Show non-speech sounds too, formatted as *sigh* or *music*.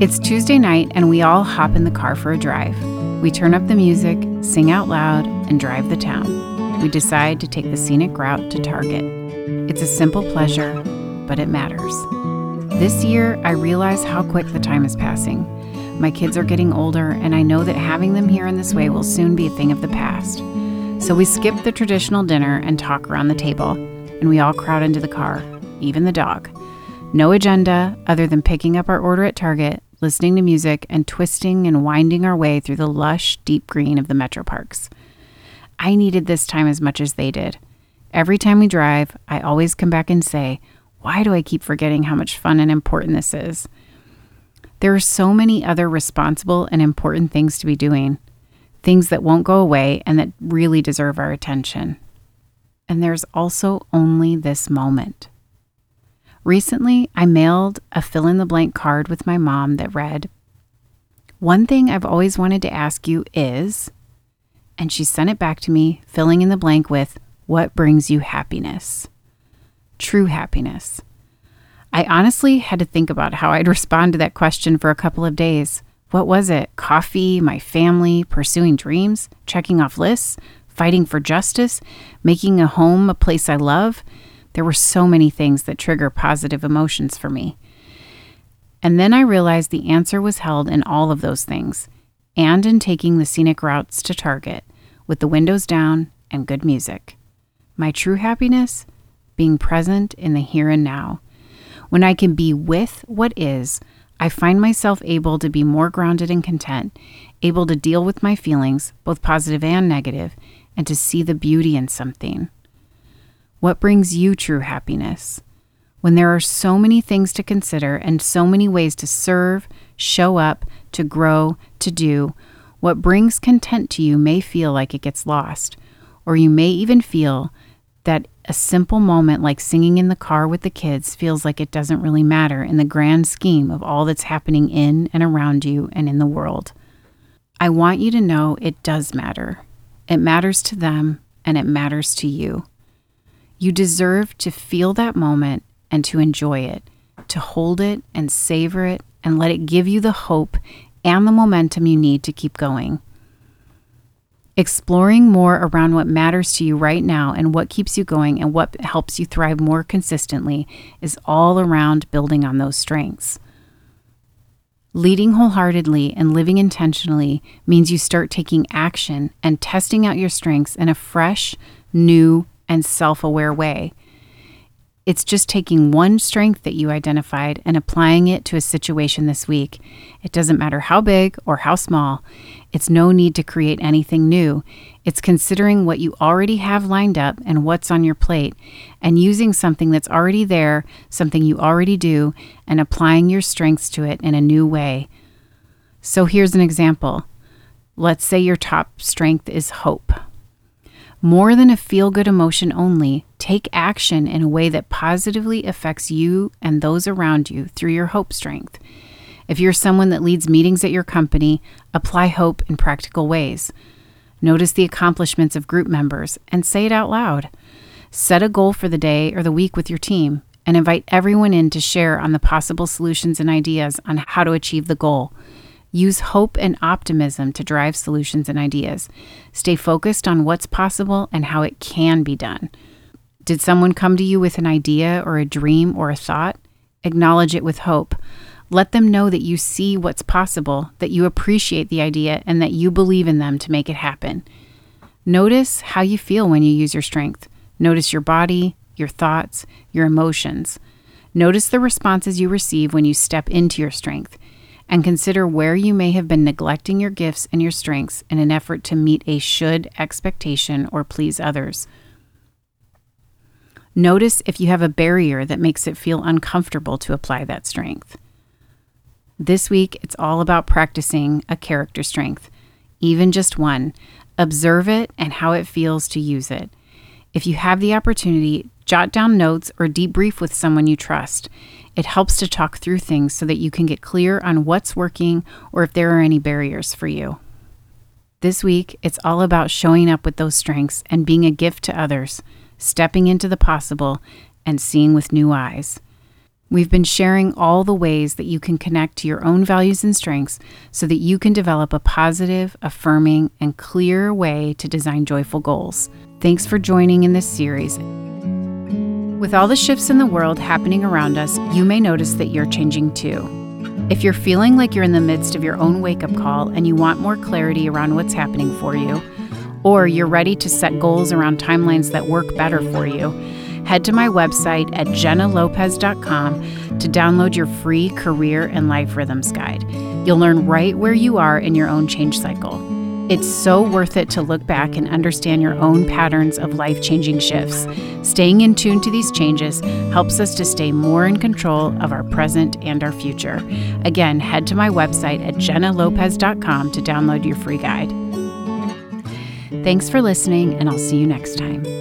It's Tuesday night, and we all hop in the car for a drive. We turn up the music, sing out loud, and drive the town. We decide to take the scenic route to Target. It's a simple pleasure, but it matters. This year, I realize how quick the time is passing. My kids are getting older, and I know that having them here in this way will soon be a thing of the past. So we skip the traditional dinner and talk around the table, and we all crowd into the car, even the dog. No agenda other than picking up our order at Target, listening to music, and twisting and winding our way through the lush, deep green of the metro parks. I needed this time as much as they did. Every time we drive, I always come back and say, Why do I keep forgetting how much fun and important this is? There are so many other responsible and important things to be doing, things that won't go away and that really deserve our attention. And there's also only this moment. Recently, I mailed a fill in the blank card with my mom that read, One thing I've always wanted to ask you is, and she sent it back to me, filling in the blank with, What brings you happiness? True happiness. I honestly had to think about how I'd *laughs* respond to that question for a couple of days. What was it? Coffee, my family, pursuing dreams, checking off lists, fighting for justice, making a home a place I love? There were so many things that trigger positive emotions for me. And then I realized the answer was held in all of those things and in taking the scenic routes to Target with the windows down and good music. My true happiness? Being present in the here and now when I can be with what is, I find myself able to be more grounded and content, able to deal with my feelings, both positive and negative, and to see the beauty in something. What brings you true happiness? When there are so many things to consider and so many ways to serve, show up, to grow, to do, what brings content to you may feel like it gets lost, or you may even feel that a simple moment like singing in the car with the kids feels like it doesn't really matter in the grand scheme of all that's happening in and around you and in the world. I want you to know it does matter. It matters to them and it matters to you. You deserve to feel that moment and to enjoy it, to hold it and savor it and let it give you the hope and the momentum you need to keep going. Exploring more around what matters to you right now and what keeps you going and what helps you thrive more consistently is all around building on those strengths. Leading wholeheartedly and living intentionally means you start taking action and testing out your strengths in a fresh, new, and self aware way. It's just taking one strength that you identified and applying it to a situation this week. It doesn't matter how big or how small. It's no need to create anything new. It's considering what you already have lined up and what's on your plate, and using something that's already there, something you already do, and applying your strengths to it in a new way. So here's an example. Let's say your top strength is hope. More than a feel good emotion only, take action in a way that positively affects you and those around you through your hope strength. If you're someone that leads meetings at your company, apply hope in practical ways. Notice the accomplishments of group members and say it out loud. Set a goal for the day or the week with your team and invite everyone in to share on the possible solutions and ideas on how to achieve the goal. Use hope and optimism to drive solutions and ideas. Stay focused on what's possible and how it can be done. Did someone come to you with an idea or a dream or a thought? Acknowledge it with hope. Let them know that you see what's possible, that you appreciate the idea, and that you believe in them to make it happen. Notice how you feel when you use your strength. Notice your body, your thoughts, your emotions. Notice the responses you receive when you step into your strength and consider where you may have been neglecting your gifts and your strengths in an effort to meet a should expectation or please others. Notice if you have a barrier that makes it feel uncomfortable to apply that strength. This week, it's all about practicing a character strength, even just one. Observe it and how it feels to use it. If you have the opportunity, jot down notes or debrief with someone you trust. It helps to talk through things so that you can get clear on what's working or if there are any barriers for you. This week, it's all about showing up with those strengths and being a gift to others, stepping into the possible and seeing with new eyes. We've been sharing all the ways that you can connect to your own values and strengths so that you can develop a positive, affirming, and clear way to design joyful goals. Thanks for joining in this series. With all the shifts in the world happening around us, you may notice that you're changing too. If you're feeling like you're in the midst of your own wake up call and you want more clarity around what's happening for you, or you're ready to set goals around timelines that work better for you, head to my website at jennalopez.com to download your free career and life rhythms guide. You'll learn right where you are in your own change cycle. It's so worth it to look back and understand your own patterns of life changing shifts. Staying in tune to these changes helps us to stay more in control of our present and our future. Again, head to my website at jennalopez.com to download your free guide. Thanks for listening, and I'll see you next time.